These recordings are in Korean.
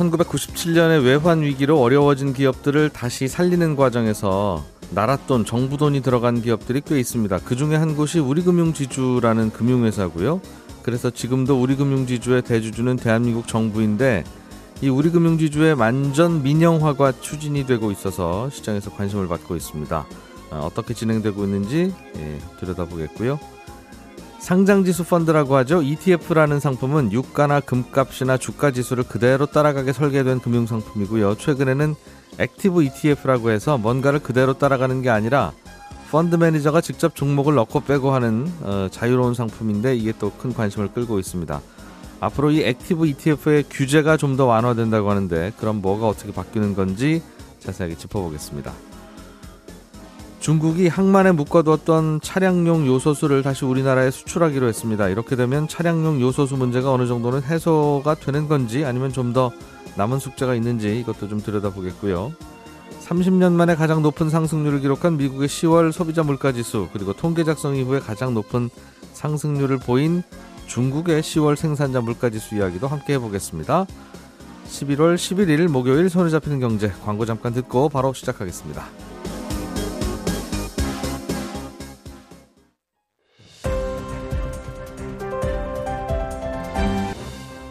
1997년의 외환 위기로 어려워진 기업들을 다시 살리는 과정에서 나라 돈, 정부 돈이 들어간 기업들이 꽤 있습니다. 그 중에 한 곳이 우리금융지주라는 금융회사고요. 그래서 지금도 우리금융지주의 대주주는 대한민국 정부인데 이 우리금융지주의 완전 민영화가 추진이 되고 있어서 시장에서 관심을 받고 있습니다. 어, 어떻게 진행되고 있는지 예, 들여다보겠고요. 상장지수 펀드라고 하죠. ETF라는 상품은 유가나 금값이나 주가 지수를 그대로 따라가게 설계된 금융 상품이고요. 최근에는 액티브 ETF라고 해서 뭔가를 그대로 따라가는 게 아니라 펀드 매니저가 직접 종목을 넣고 빼고 하는 어, 자유로운 상품인데 이게 또 큰 관심을 끌고 있습니다. 앞으로 이 액티브 ETF의 규제가 좀 더 완화된다고 하는데 그럼 뭐가 어떻게 바뀌는 건지 자세하게 짚어보겠습니다. 중국이 항만에 묶어두었던 차량용 요소수를 다시 우리나라에 수출하기로 했습니다. 이렇게 되면 차량용 요소수 문제가 어느 정도는 해소가 되는 건지 아니면 좀 더 남은 숙제가 있는지 이것도 좀 들여다보겠고요. 30년 만에 가장 높은 상승률을 기록한 미국의 10월 소비자 물가 지수 그리고 통계 작성 이후에 가장 높은 상승률을 보인 중국의 10월 생산자 물가 지수 이야기도 함께 해보겠습니다. 11월 11일 목요일 손에 잡히는 경제 광고 잠깐 듣고 바로 시작하겠습니다.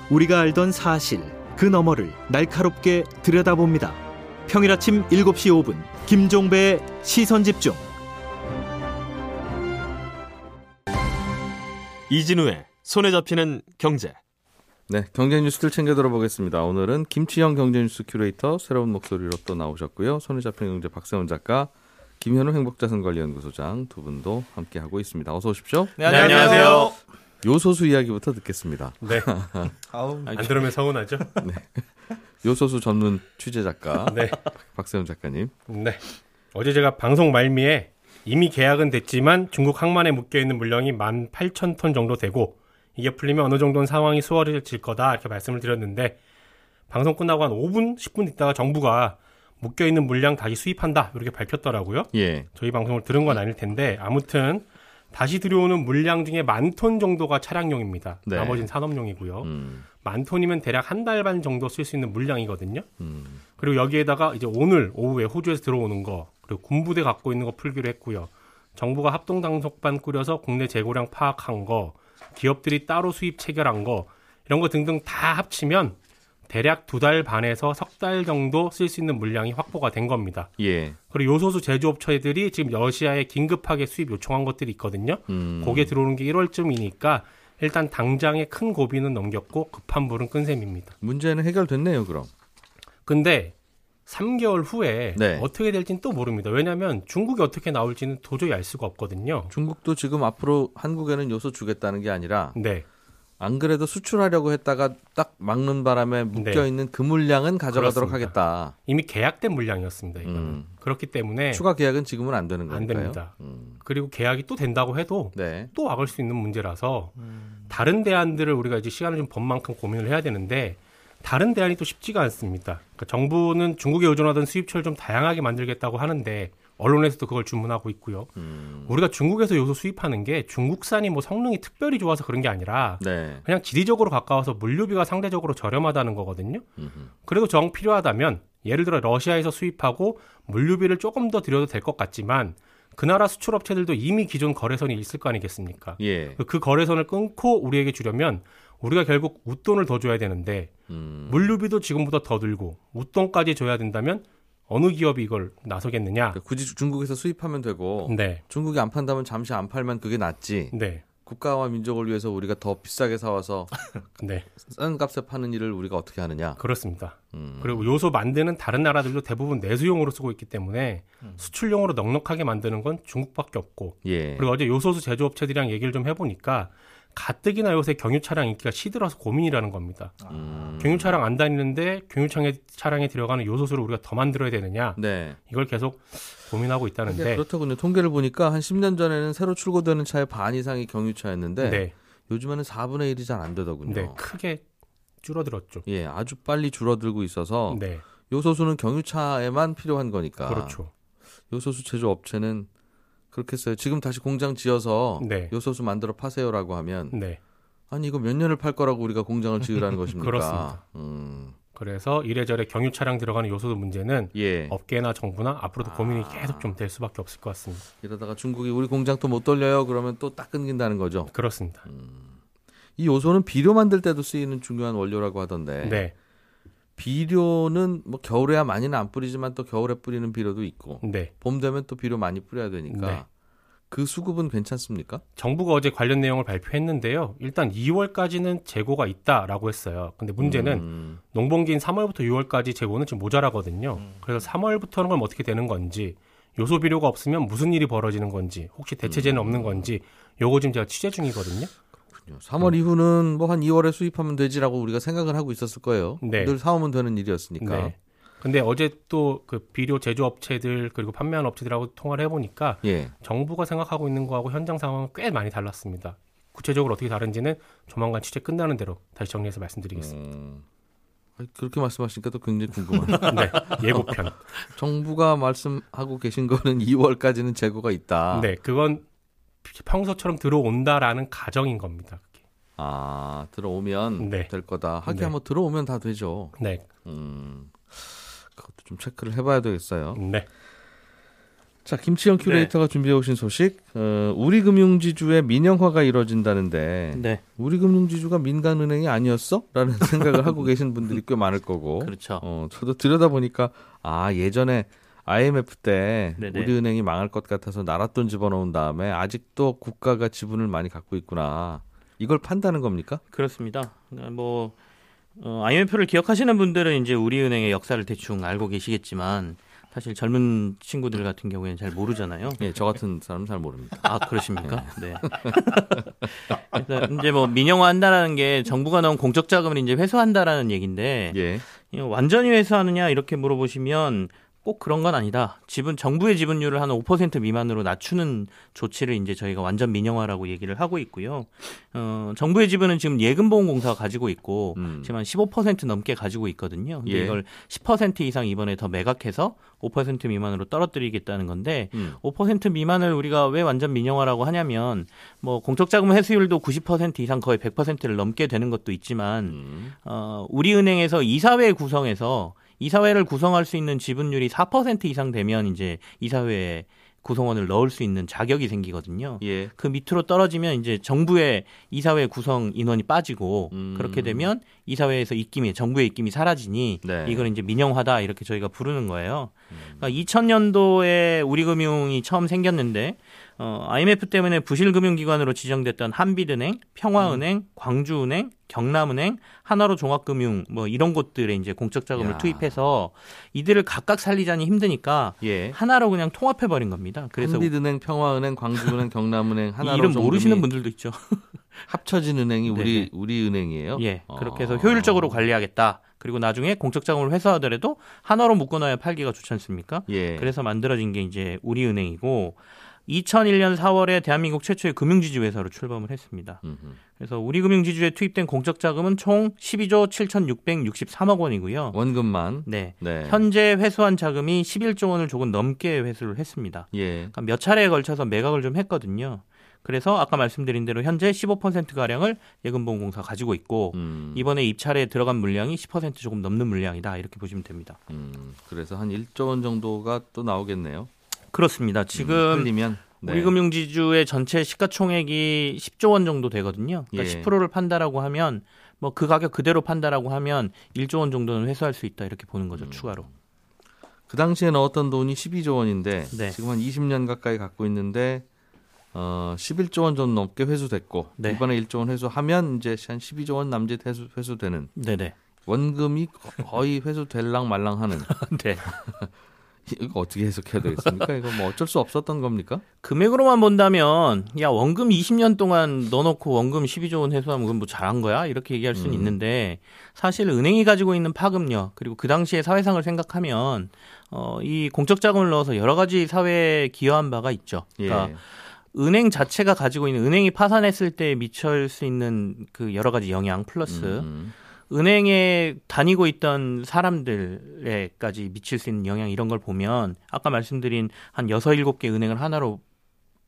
우리가 알던 사실 그 너머를 날카롭게 들여다봅니다. 평일 아침 7시 5분 김종배의 시선 집중. 이진우의 손에 잡히는 경제. 네, 경제 뉴스들 챙겨 들어보겠습니다. 오늘은 김치영 경제 뉴스 큐레이터 새로운 목소리로 또 나오셨고요. 손에 잡히는 경제 박세훈 작가, 김현우 행복자산관리연구소장 두 분도 함께 하고 있습니다. 어서 오십시오. 네, 안녕하세요. 요 소수 이야기부터 듣겠습니다. 네. 아우, 안 들으면 서운하죠? 요소수 전문 취재 작가 네. 박세훈 작가님. 네. 어제 제가 방송 말미에 이미 계약은 됐지만 중국 항만에 묶여 있는 물량이 18,000톤 정도 되고 이게 풀리면 어느 정도는 상황이 수월해질 거다 이렇게 말씀을 드렸는데 방송 끝나고 한 5분, 10분 있다가 정부가 묶여 있는 물량 다시 수입한다 이렇게 밝혔더라고요. 예. 저희 방송을 들은 건 아닐 텐데 아무튼 다시 들여오는 물량 중에 만 톤 정도가 차량용입니다. 네. 나머지는 산업용이고요. 음, 만 톤이면 대략 한 달 반 정도 쓸 수 있는 물량이거든요. 음, 그리고 여기에다가 이제 오늘 오후에 호주에서 들어오는 거 그리고 군부대 갖고 있는 거 풀기로 했고요. 정부가 합동 단속반 꾸려서 국내 재고량 파악한 거, 기업들이 따로 수입 체결한 거 이런 거 등등 다 합치면 대략 두 달 반에서 석 달 정도 쓸 수 있는 물량이 확보가 된 겁니다. 예. 그리고 요소수 제조업체들이 지금 러시아에 긴급하게 수입 요청한 것들이 있거든요. 음, 그게 들어오는 게 1월쯤이니까 일단 당장의 큰 고비는 넘겼고 급한 불은 끈 셈입니다. 문제는 해결됐네요, 그럼. 근데 3개월 후에 네. 어떻게 될지는 또 모릅니다. 왜냐하면 중국이 어떻게 나올지는 도저히 알 수가 없거든요. 중국도 지금 앞으로 한국에는 요소 주겠다는 게 아니라 네, 안 그래도 수출하려고 했다가 딱 막는 바람에 묶여 네. 있는 그 물량은 가져가도록 그렇습니다. 하겠다. 이미 계약된 물량이었습니다. 이거는 음. 그렇기 때문에 추가 계약은 지금은 안 되는 안 거니까요. 됩니다. 음, 그리고 계약이 또 된다고 해도 네. 또 막을 수 있는 문제라서 다른 대안들을 우리가 이제 시간을 좀 번 만큼 고민을 해야 되는데 다른 대안이 또 쉽지가 않습니다. 그러니까 정부는 중국에 의존하던 수입처를 좀 다양하게 만들겠다고 하는데 언론에서도 그걸 주문하고 있고요. 음, 우리가 중국에서 요소 수입하는 게 중국산이 뭐 성능이 특별히 좋아서 그런 게 아니라 네. 그냥 지리적으로 가까워서 물류비가 상대적으로 저렴하다는 거거든요. 음흠. 그래도 정 필요하다면 예를 들어 러시아에서 수입하고 물류비를 조금 더 들여도 될 것 같지만 그 나라 수출 업체들도 이미 기존 거래선이 있을 거 아니겠습니까? 예. 그 거래선을 끊고 우리에게 주려면 우리가 결국 웃돈을 더 줘야 되는데 음, 물류비도 지금보다 더 들고 웃돈까지 줘야 된다면 어느 기업이 이걸 나서겠느냐? 그러니까 굳이 중국에서 수입하면 되고 네, 중국이 안 판다면 잠시 안 팔면 그게 낫지. 네, 국가와 민족을 위해서 우리가 더 비싸게 사와서 네, 싼 값에 파는 일을 우리가 어떻게 하느냐. 그렇습니다. 음, 그리고 요소 만드는 다른 나라들도 대부분 내수용으로 쓰고 있기 때문에 수출용으로 넉넉하게 만드는 건 중국밖에 없고 예. 그리고 어제 요소수 제조업체들이랑 얘기를 좀 해보니까 가뜩이나 요새 경유 차량 인기가 시들어서 고민이라는 겁니다. 음. 경유 차량 안 다니는데 경유 차량에, 차량에 들어가는 요소수를 우리가 더 만들어야 되느냐 네. 이걸 계속 고민하고 있다는데 그렇더군요. 통계를 보니까 한 10년 전에는 새로 출고되는 차의 반 이상이 경유차였는데 네, 요즘에는 4분의 1이 잘 안 되더군요. 네, 크게 줄어들었죠. 예, 아주 빨리 줄어들고 있어서 네, 요소수는 경유차에만 필요한 거니까. 그렇죠. 요소수 제조 업체는 그렇겠어요. 지금 다시 공장 지어서 네. 요소수 만들어 파세요라고 하면 네. 아니 이거 몇 년을 팔 거라고 우리가 공장을 지으라는 것입니까? 그렇습니다. 음, 그래서 이래저래 경유 차량 들어가는 요소수 문제는 예. 업계나 정부나 앞으로도 고민이 아. 계속 좀 될 수밖에 없을 것 같습니다. 이러다가 중국이 우리 공장 또 못 돌려요. 그러면 또 딱 끊긴다는 거죠. 그렇습니다. 이 요소는 비료 만들 때도 쓰이는 중요한 원료라고 하던데. 네, 비료는 뭐 겨울에야 많이는 안 뿌리지만 또 겨울에 뿌리는 비료도 있고 네. 봄 되면 또 비료 많이 뿌려야 되니까 네. 그 수급은 괜찮습니까? 정부가 어제 관련 내용을 발표했는데요. 일단 2월까지는 재고가 있다라고 했어요. 근데 문제는 음, 농번기인 3월부터 6월까지 재고는 지금 모자라거든요. 그래서 3월부터는 그럼 어떻게 되는 건지, 요소 비료가 없으면 무슨 일이 벌어지는 건지, 혹시 대체제는 없는 건지, 요거 지금 제가 취재 중이거든요. 3월 이후는 뭐 한 2월에 수입하면 되지라고 우리가 생각을 하고 있었을 거예요. 네. 늘 사오면 되는 일이었으니까. 네. 근데 어제 또 그 비료 제조업체들 그리고 판매하는 업체들하고 통화를 해보니까 예. 정부가 생각하고 있는 거하고 현장 상황은 꽤 많이 달랐습니다. 구체적으로 어떻게 다른지는 조만간 취재 끝나는 대로 다시 정리해서 말씀드리겠습니다. 음, 그렇게 말씀하시니까 또 굉장히 궁금하네요. 네, 예고편. 정부가 말씀하고 계신 거는 2월까지는 재고가 있다. 네, 그건 평소처럼 들어온다라는 가정인 겁니다. 그게. 아 들어오면 네. 될 거다. 하긴 네. 뭐 들어오면 다 되죠. 네, 음, 그것도 좀 체크를 해봐야 되겠어요. 네, 자, 김치영 큐레이터가 준비해 오신 소식. 어, 우리 금융지주의 민영화가 이뤄진다는데 네, 우리 금융지주가 민간은행이 아니었어? 라는 생각을 하고 계신 분들이 꽤 많을 거고. 그렇죠. 어, 저도 들여다 보니까 아, 예전에 IMF 때 네네. 우리은행이 망할 것 같아서 나랏돈 집어넣은 다음에 아직도 국가가 지분을 많이 갖고 있구나. 이걸 판다는 겁니까? 그렇습니다. 뭐 어, IMF를 기억하시는 분들은 이제 우리은행의 역사를 대충 알고 계시겠지만 사실 젊은 친구들 같은 경우에는 잘 모르잖아요. 예, 저 같은 사람은 잘 모릅니다. 아 그러십니까? 네. 그래서 이제 뭐 민영화한다라는 게 정부가 넣은 공적 자금을 이제 회수한다라는 얘기인데 예. 완전히 회수하느냐 이렇게 물어보시면 꼭 그런 건 아니다. 지분 정부의 지분율을 한 5% 미만으로 낮추는 조치를 이제 저희가 완전 민영화라고 얘기를 하고 있고요. 어, 정부의 지분은 지금 예금보험공사가 가지고 있고 음. 지금 한 15% 넘게 가지고 있거든요. 근데 예. 이걸 10% 이상 이번에 더 매각해서 5% 미만으로 떨어뜨리겠다는 건데 음. 5% 미만을 우리가 왜 완전 민영화라고 하냐면 뭐 공적자금 회수율도 90% 이상 거의 100%를 넘게 되는 것도 있지만 음. 어, 우리은행에서 이사회 구성해서 이사회를 구성할 수 있는 지분율이 4% 이상 되면 이제 이사회에 구성원을 넣을 수 있는 자격이 생기거든요. 예. 그 밑으로 떨어지면 이제 정부의 이사회 구성 인원이 빠지고 음. 그렇게 되면 이사회에서 입김이 정부의 입김이 사라지니 네. 이걸 이제 민영화다 이렇게 저희가 부르는 거예요. 그러니까 2000년도에 우리금융이 처음 생겼는데 어, IMF 때문에 부실금융기관으로 지정됐던 한빛은행, 평화은행, 광주은행, 경남은행, 하나로 종합금융 뭐 이런 곳들에 이제 공적 자금을 야. 투입해서 이들을 각각 살리자니 힘드니까 예. 하나로 그냥 통합해 버린 겁니다. 그래서 한빛은행, 평화은행, 광주은행, 경남은행 이 하나로 이름 모르시는 분들도 있죠. 합쳐진 은행이 우리 네네. 우리 은행이에요. 예, 어. 그렇게 해서 효율적으로 관리하겠다. 그리고 나중에 공적 자금을 회수하더라도 하나로 묶어놔야 팔기가 좋지 않습니까? 예. 그래서 만들어진 게 이제 우리은행이고 2001년 4월에 대한민국 최초의 금융지주 회사로 출범을 했습니다. 음흠. 그래서 우리금융지주에 투입된 공적 자금은 총 12조 7,663억 원이고요. 원금만. 네. 네. 현재 회수한 자금이 11조 원을 조금 넘게 회수를 했습니다. 예. 그러니까 몇 차례에 걸쳐서 매각을 좀 했거든요. 그래서 아까 말씀드린 대로 현재 15% 가량을 예금보험공사 가지고 있고 음. 이번에 입찰에 들어간 물량이 10% 조금 넘는 물량이다 이렇게 보시면 됩니다. 음. 그래서 한 1조 원 정도가 또 나오겠네요. 그렇습니다. 지금 풀리면 네. 우리 금융지주의 전체 시가총액이 10조 원 정도 되거든요. 그러니까 예. 10%를 판다라고 하면 뭐 그 가격 그대로 판다라고 하면 1조 원 정도는 회수할 수 있다 이렇게 보는 거죠. 음. 추가로. 그 당시에 넣었던 돈이 12조 원인데 네. 지금 한 20년 가까이 갖고 있는데 어 11조 원 좀 넘게 회수됐고 네. 이번에 1조 원 회수하면 이제 한 12조 원 남짓 회수 회수되는 네네. 원금이 거의 회수될랑 말랑하는 네. 이거 어떻게 해석해야 되겠습니까? 이거 뭐 어쩔 수 없었던 겁니까? 금액으로만 본다면 야 원금 20년 동안 넣어놓고 원금 12조 원 회수하면 그건 뭐 잘한 거야 이렇게 얘기할 수는 음. 있는데 사실 은행이 가지고 있는 파급력 그리고 그 당시의 사회상을 생각하면 어, 이 공적 자금을 넣어서 여러 가지 사회에 기여한 바가 있죠. 그러니까 예. 은행 자체가 가지고 있는 은행이 파산했을 때 미칠 수 있는 그 여러 가지 영향 플러스 음, 은행에 다니고 있던 사람들에까지 미칠 수 있는 영향 이런 걸 보면 아까 말씀드린 한 여섯 일곱 개 은행을 하나로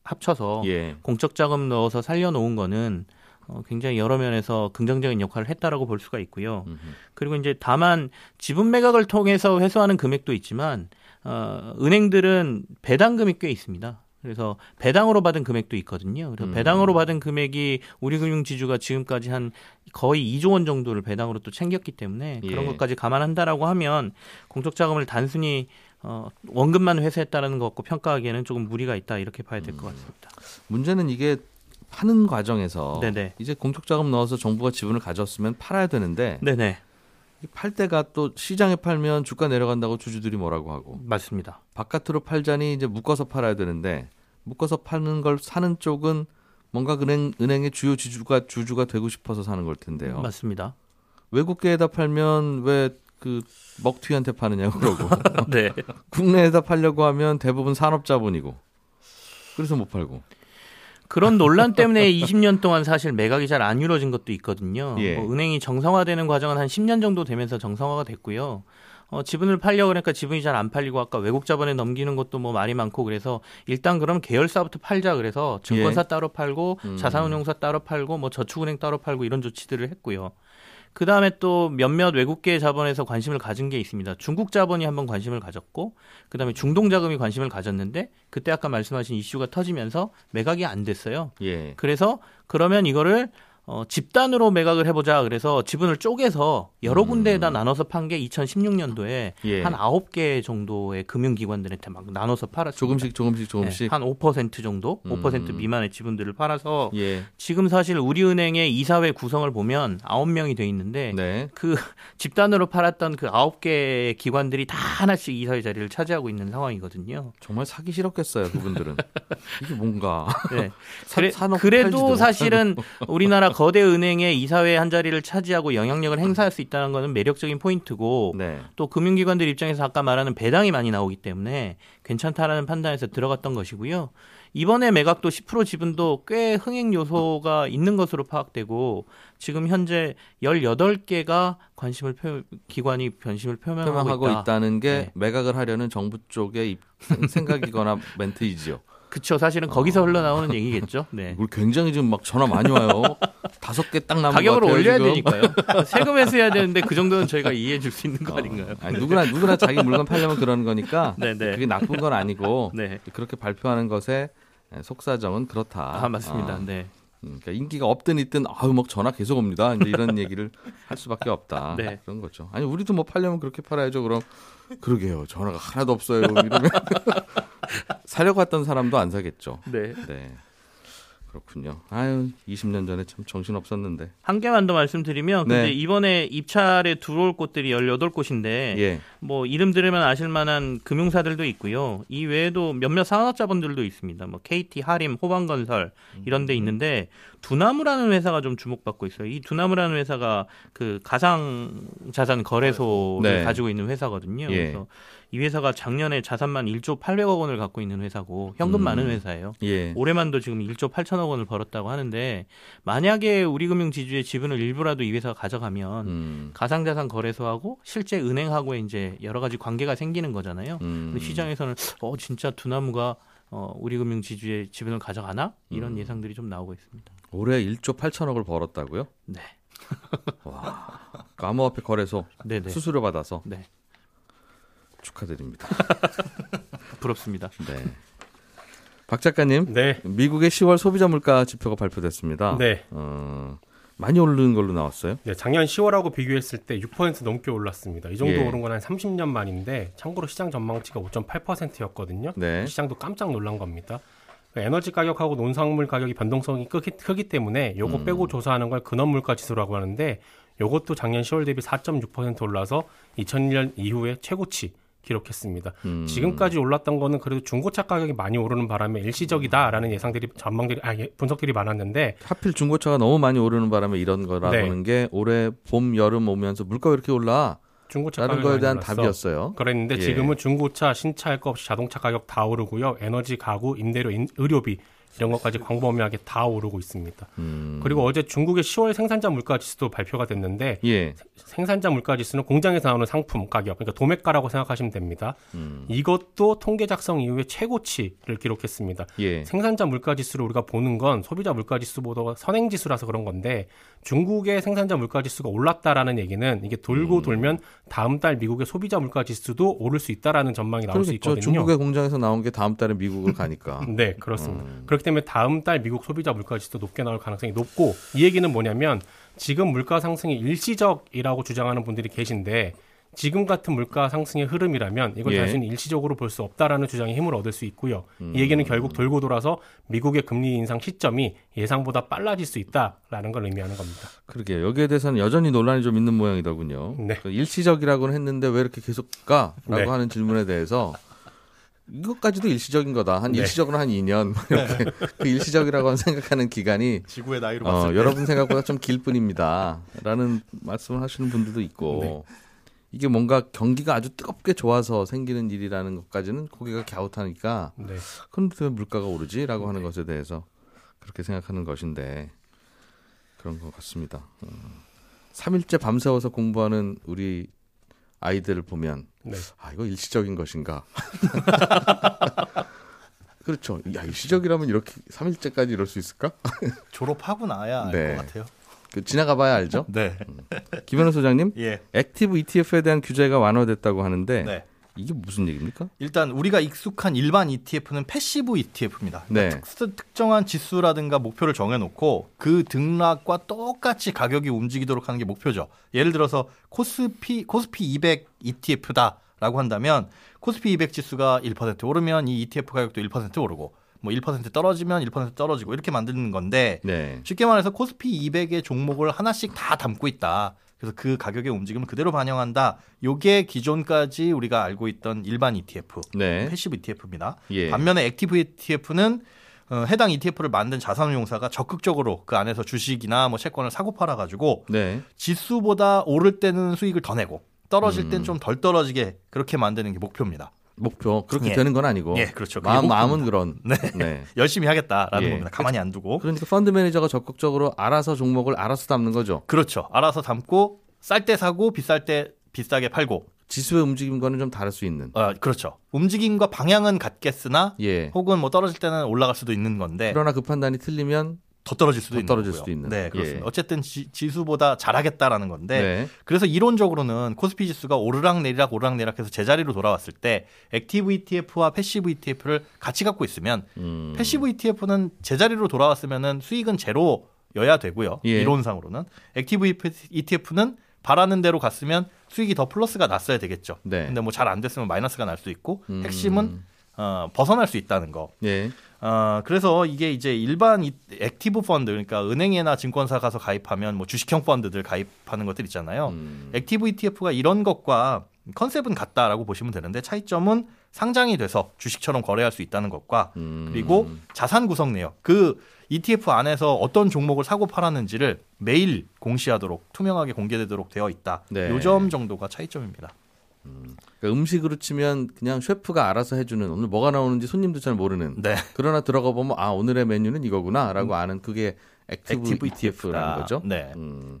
합쳐서 예. 공적 자금 넣어서 살려놓은 거는 어, 굉장히 여러 면에서 긍정적인 역할을 했다라고 볼 수가 있고요. 음흠. 그리고 이제 다만 지분 매각을 통해서 회수하는 금액도 있지만 어, 은행들은 배당금이 꽤 있습니다. 그래서 배당으로 받은 금액도 있거든요. 그래서 음. 배당으로 받은 금액이 우리금융지주가 지금까지 한 거의 2조 원 정도를 배당으로 또 챙겼기 때문에 그런 예. 것까지 감안한다라고 하면 공적 자금을 단순히 어, 원금만 회수했다라는 것 같고 평가하기에는 조금 무리가 있다 이렇게 봐야 될 것 같습니다. 문제는 이게 파는 과정에서 네네. 이제 공적 자금 넣어서 정부가 지분을 가졌으면 팔아야 되는데 네네 팔 때가 또 시장에 팔면 주가 내려간다고 주주들이 뭐라고 하고 맞습니다. 바깥으로 팔자니 이제 묶어서 팔아야 되는데 묶어서 파는 걸 사는 쪽은 뭔가 은행 은행의 주요 지주가 주주가 되고 싶어서 사는 걸 텐데요. 맞습니다. 외국계에다 팔면 왜 그 먹튀한테 파느냐고 그러고 네. 국내에다 팔려고 하면 대부분 산업자본이고 그래서 못 팔고 그런 논란 때문에 20년 동안 사실 매각이 잘 안 이루어진 것도 있거든요. 예. 뭐 은행이 정상화되는 과정은 한 10년 정도 되면서 정상화가 됐고요. 어, 지분을 팔려 그러니까 지분이 잘 안 팔리고 아까 외국 자본에 넘기는 것도 뭐 말이 많고 그래서 일단 그럼 계열사부터 팔자 그래서 증권사 예. 따로 팔고 음. 자산운용사 따로 팔고 뭐 저축은행 따로 팔고 이런 조치들을 했고요. 그 다음에 또 몇몇 외국계 자본에서 관심을 가진 게 있습니다. 중국 자본이 한번 관심을 가졌고, 그 다음에 중동 자금이 관심을 가졌는데, 그때 아까 말씀하신 이슈가 터지면서 매각이 안 됐어요. 예. 그래서 그러면 이거를 어, 집단으로 매각을 해보자. 그래서 지분을 쪼개서 여러 음. 군데에다 나눠서 판 게 2016년도에 예. 한 9개 정도의 금융기관들한테 막 나눠서 팔았습니다. 조금씩 조금씩 조금씩 네, 한5% 정도, 5% 음. 미만의 지분들을 팔아서 예. 지금 사실 우리은행의 이사회 구성을 보면 9명이 돼 있는데 네. 그 집단으로 팔았던 그 9개 기관들이 다 하나씩 이사회 자리를 차지하고 있는 상황이거든요. 정말 사기 싫었겠어요, 그분들은. 이게 뭔가. 네. 사- 그래, 그래도 사실은 우리나라 거대 은행의 이사회 한 자리를 차지하고 영향력을 행사할 수 있다는 것은 매력적인 포인트고 네. 또 금융기관들 입장에서 아까 말하는 배당이 많이 나오기 때문에 괜찮다라는 판단에서 들어갔던 것이고요. 이번에 매각도 10% 지분도 꽤 흥행 요소가 있는 것으로 파악되고 지금 현재 18개가 관심을 표, 기관이 관심을 표명하고, 표명하고 있다. 있다 는 게 네. 매각을 하려는 정부 쪽의 입- 생각이거나 멘트이지요. 그쵸 사실은 거기서 흘러나오는 얘기겠죠. 네. 우리 굉장히 지금 막 전화 많이 와요. 다섯 개 딱 남은 가격을 것 같아요, 올려야 지금. 되니까요. 세금 회수해야 되는데 그 정도는 저희가 이해해 줄 수 있는 거 아닌가요? 아니, 누구나 누구나 자기 물건 팔려면 그러는 거니까 네네. 그게 나쁜 건 아니고 네. 그렇게 발표하는 것에 속사정은 그렇다. 아 맞습니다. 아, 네. 음, 그러니까 인기가 없든 있든 아유 막 전화 계속 옵니다. 이제 이런 얘기를 할 수밖에 없다. 네. 그런 거죠. 아니 우리도 뭐 팔려면 그렇게 팔아야죠. 그럼 그러게요. 전화가 하나도 없어요. 이러면 사려고 했던 사람도 안 사겠죠. 네. 네. 그렇군요. 아유 20년 전에 참 정신 없었는데. 한 개만 더 말씀드리면 근데 네. 이번에 입찰에 들어올 곳들이 18곳인데 예. 뭐 이름 들으면 아실 만한 금융사들도 있고요. 이 외에도 몇몇 산업자본들도 있습니다. 뭐 KT, 하림, 호반건설 이런 음. 데 있는데 두나무라는 회사가 좀 주목받고 있어요. 이 두나무라는 회사가 그 가상 자산 거래소를 네. 가지고 있는 회사거든요. 예. 그래서 이 회사가 작년에 자산만 1조 800억 원을 갖고 있는 회사고 현금 음. 많은 회사예요. 예. 올해만도 지금 1조 8천억 원을 벌었다고 하는데 만약에 우리금융지주의 지분을 일부라도 이 회사가 가져가면 음. 가상자산 거래소하고 실제 은행하고의 이제 여러 가지 관계가 생기는 거잖아요. 음. 시장에서는 어 진짜 두나무가 어 우리금융지주의 지분을 가져가나 이런 음. 예상들이 좀 나오고 있습니다. 올해 1조 8천억을 벌었다고요? 네, 와. 그 암호화폐 거래소 네네, 수수료 받아서 네 축하드립니다. 부럽습니다. 네. 박 작가님, 네. 미국의 10월 소비자 물가 지표가 발표됐습니다. 네. 어, 많이 오르는 걸로 나왔어요. 네, 작년 10월하고 비교했을 때 6% 넘게 올랐습니다. 이 정도 예. 오른 건 한 30년 만인데 참고로 시장 전망치가 5.8%였거든요. 네. 시장도 깜짝 놀란 겁니다. 에너지 가격하고 농산물 가격이 변동성이 크기, 크기 때문에 요거 음. 빼고 조사하는 걸 근원 물가 지수라고 하는데 요것도 작년 10월 대비 4.6% 올라서 2001년 이후에 최고치 기록했습니다. 음. 지금까지 올랐던 거는 그래도 중고차 가격이 많이 오르는 바람에 일시적이다라는 예상들이 전망들이 아, 예, 분석들이 많았는데 하필 중고차가 너무 많이 오르는 바람에 이런 거라는 네. 게 올해 봄 여름 오면서 물가 왜 이렇게 올라? 중고차 가격이 거에 대한 올랐어. 답이었어요. 그랬는데 예. 지금은 중고차, 신차 할 것 없이 자동차 가격 다 오르고요. 에너지, 가구, 임대료, 인- 의료비 이런 것까지 광범위하게 다 오르고 있습니다. 음. 그리고 어제 중국의 10월 생산자 물가 지수도 발표가 됐는데 예. 생산자 물가 지수는 공장에서 나오는 상품 가격, 그러니까 도매가라고 생각하시면 됩니다. 음. 이것도 통계 작성 이후에 최고치를 기록했습니다. 예. 생산자 물가 지수를 우리가 보는 건 소비자 물가 지수보다 선행 지수라서 그런 건데 중국의 생산자 물가 지수가 올랐다라는 얘기는 이게 돌고 음. 돌면 다음 달 미국의 소비자 물가 지수도 오를 수 있다라는 전망이 나올 수 그렇겠죠. 있거든요. 중국의 공장에서 나온 게 다음 달에 미국을 가니까. 네, 그렇습니다. 음. 그렇기 때문에 다음 달 미국 소비자 물가 지수도 높게 나올 가능성이 높고 이 얘기는 뭐냐면 지금 물가 상승이 일시적이라고 주장하는 분들이 계신데 지금 같은 물가 상승의 흐름이라면 이걸 예. 단순히 일시적으로 볼 수 없다라는 주장에 힘을 얻을 수 있고요. 음. 이 얘기는 결국 돌고 돌아서 미국의 금리 인상 시점이 예상보다 빨라질 수 있다라는 걸 의미하는 겁니다. 그러게요. 여기에 대해서는 여전히 논란이 좀 있는 모양이더군요. 네. 그 일시적이라고는 했는데 왜 이렇게 계속 가? 라고 네. 하는 질문에 대해서 이것까지도 일시적인 거다. 한 네. 일시적으로 한 2년 이렇게 그 일시적이라고 생각하는 기간이 지구의 나이로 어, 봤을 때 여러분 생각보다 좀 길 뿐입니다. 라는 말씀을 하시는 분들도 있고 네. 이게 뭔가 경기가 아주 뜨겁게 좋아서 생기는 일이라는 것까지는 고개가 갸웃하니까 네. 그런데 왜 물가가 오르지? 라고 하는 것에 대해서 그렇게 생각하는 것인데 그런 것 같습니다. 어, 3일째 밤새워서 공부하는 우리 아이들을 보면 네. 아 이거 일시적인 것인가? 그렇죠. 야 일시적이라면 이렇게 3일째까지 이럴 수 있을까? 졸업하고 나야 알것 네. 같아요. 그 지나가 봐야 알죠. 네. 김현우 소장님, 예. 액티브 ETF에 대한 규제가 완화됐다고 하는데 네. 이게 무슨 얘기입니까? 일단 우리가 익숙한 일반 ETF는 패시브 ETF입니다. 네. 특, 특정한 지수라든가 목표를 정해놓고 그 등락과 똑같이 가격이 움직이도록 하는 게 목표죠. 예를 들어서 코스피 코스피 200 ETF다라고 한다면 코스피 200 지수가 1% 오르면 이 ETF 가격도 1% 오르고 뭐1% 떨어지면 1% 떨어지고 이렇게 만드는 건데 네. 쉽게 말해서 코스피 200의 종목을 하나씩 다 담고 있다. 그래서 그 가격의 움직임을 그대로 반영한다. 요게 기존까지 우리가 알고 있던 일반 ETF, 네. 패시브 ETF입니다. 예. 반면에 액티브 ETF는 어, 해당 ETF를 만든 자산운용사가 적극적으로 그 안에서 주식이나 뭐 채권을 사고 팔아 가지고 네. 지수보다 오를 때는 수익을 더 내고 떨어질 땐 음. 좀덜 떨어지게 그렇게 만드는 게 목표입니다. 목표 그렇게 예. 되는 건 아니고. 예, 그렇죠. 마음. 마음은 그런. 네. 네. 열심히 하겠다라는 예. 겁니다. 가만히 안 두고. 그러니까 펀드 매니저가 적극적으로 알아서 종목을 알아서 담는 거죠. 그렇죠. 알아서 담고 쌀 때 사고 비쌀 때 비싸게 팔고. 지수의 움직임과는 좀 다를 수 있는. 어, 그렇죠. 움직임과 방향은 같겠으나 예. 혹은 뭐 떨어질 때는 올라갈 수도 있는 건데 그러나 그 판단이 틀리면 더 떨어질 수도 더 있는 떨어질 거고요. 수도 있는. 네, 그렇습니다. 예. 어쨌든 지, 수보다 잘하겠다라는 건데 네. 그래서 이론적으로는 코스피 지수가 오르락 내리락 오르락 내리락해서 제자리로 돌아왔을 때 액티브 ETF와 패시브 ETF를 같이 갖고 있으면 음. 패시브 ETF는 제자리로 돌아왔으면은 수익은 제로여야 되고요. 예. 이론상으로는 액티브 ETF는 바라는 대로 갔으면 수익이 더 플러스가 났어야 되겠죠. 네. 근데 뭐 잘 안 됐으면 마이너스가 날 수 있고 음. 핵심은 어, 벗어날 수 있다는 거. 예. 어, 그래서 이게 이제 일반 이- 액티브 펀드, 그러니까 은행이나 증권사 가서 가입하면 뭐 주식형 펀드들 가입하는 것들 있잖아요. 음. 액티브 ETF가 이런 것과 컨셉은 같다라고 보시면 되는데 차이점은 상장이 돼서 주식처럼 거래할 수 있다는 것과 음. 그리고 자산 구성 내역. 그 ETF 안에서 어떤 종목을 사고 팔았는지를 매일 공시하도록 투명하게 공개되도록 되어 있다. 네. 요점 정도가 차이점입니다. 그러니까 음식으로 치면 그냥 셰프가 알아서 해주는 오늘 뭐가 나오는지 손님도 잘 모르는. 네. 그러나 들어가 보면 아 오늘의 메뉴는 이거구나라고 아는 그게 액티브, 액티브 ETF라는 ETF다. 거죠. 네. 음.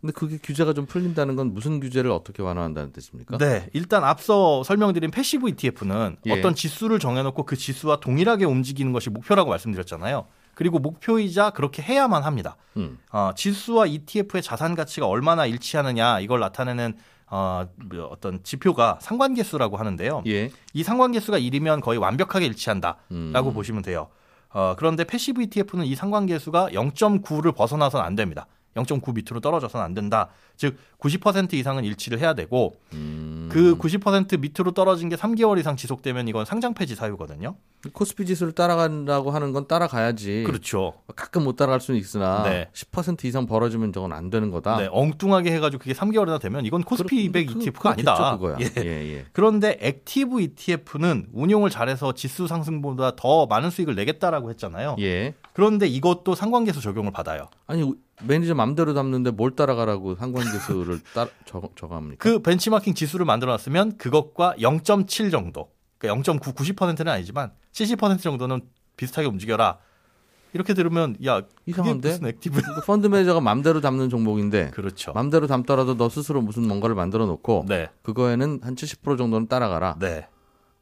근데 그게 규제가 좀 풀린다는 건 무슨 규제를 어떻게 완화한다는 뜻입니까? 네, 일단 앞서 설명드린 패시브 ETF는 예. 어떤 지수를 정해놓고 그 지수와 동일하게 움직이는 것이 목표라고 말씀드렸잖아요. 그리고 목표이자 그렇게 해야만 합니다. 음. 어, 지수와 ETF의 자산 가치가 얼마나 일치하느냐 이걸 나타내는 어, 뭐 어떤 지표가 상관계수라고 하는데요. 예. 이 상관계수가 1이면 거의 완벽하게 일치한다라고 음. 보시면 돼요. 어, 그런데 패시브 ETF는 이 상관계수가 0.9를 벗어나서는 안 됩니다. 0.9 밑으로 떨어져서는 안 된다. 즉 90% 이상은 일치를 해야 되고 음. 그 90% 밑으로 떨어진 게 3개월 이상 지속되면 이건 상장 폐지 사유거든요. 코스피 지수를 따라간다고 하는 건 따라가야지. 그렇죠. 가끔 못 따라갈 수는 있으나 네. 10% 이상 벌어지면 저건 안 되는 거다. 네, 엉뚱하게 해가지고 그게 3개월이나 되면 이건 코스피 200 그- ETF가 아니다. 그렇겠죠, 그거야. 예. 예, 예. 그런데 액티브 ETF는 운용을 잘해서 지수 상승보다 더 많은 수익을 내겠다라고 했잖아요. 예. 그런데 이것도 상관계수 적용을 받아요. 아니 우- 매니저 맘대로 담는데 뭘 따라가라고 상관계수를 따 적어 적합니까? 그 벤치마킹 지수를 만들어놨으면 그것과 0.7 정도, 그러니까 0.9, 90%는 아니지만 70% 정도는 비슷하게 움직여라. 이렇게 들으면 야 이상한데? 무슨 액티브? 그 펀드 매니저가 맘대로 담는 종목인데 그렇죠. 맘대로 담더라도 너 스스로 무슨 뭔가를 만들어 놓고 네, 그거에는 한 70% 정도는 따라가라. 네.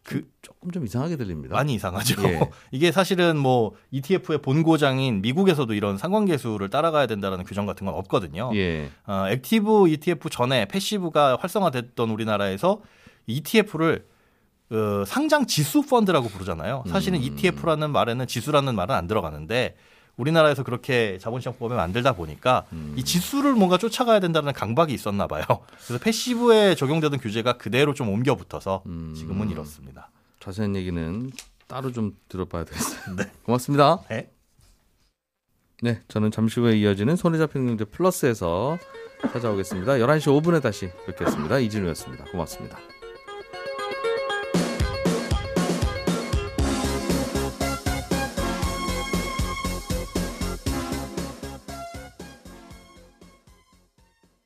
그 조금 좀 이상하게 들립니다. 많이 이상하죠. 예. 이게 사실은 뭐 ETF의 본고장인 미국에서도 이런 상관계수를 따라가야 된다는 규정 같은 건 없거든요. 예. 어, 액티브 ETF 전에 패시브가 활성화됐던 우리나라에서 ETF를 어, 상장 지수 펀드라고 부르잖아요. 사실은 음. ETF라는 말에는 지수라는 말은 안 들어가는데 우리나라에서 그렇게 자본시장법에 만들다 보니까 음. 이 지수를 뭔가 쫓아가야 된다는 강박이 있었나 봐요. 그래서 패시브에 적용되던 규제가 그대로 좀 옮겨 붙어서 음. 지금은 이렇습니다. 자세한 얘기는 따로 좀 들어봐야 되겠어요. 네. 고맙습니다. 네. 네, 저는 잠시 후에 이어지는 손에 잡히는 경제 플러스에서 찾아오겠습니다. 11시 5분에 다시 뵙겠습니다. 이진우였습니다. 고맙습니다.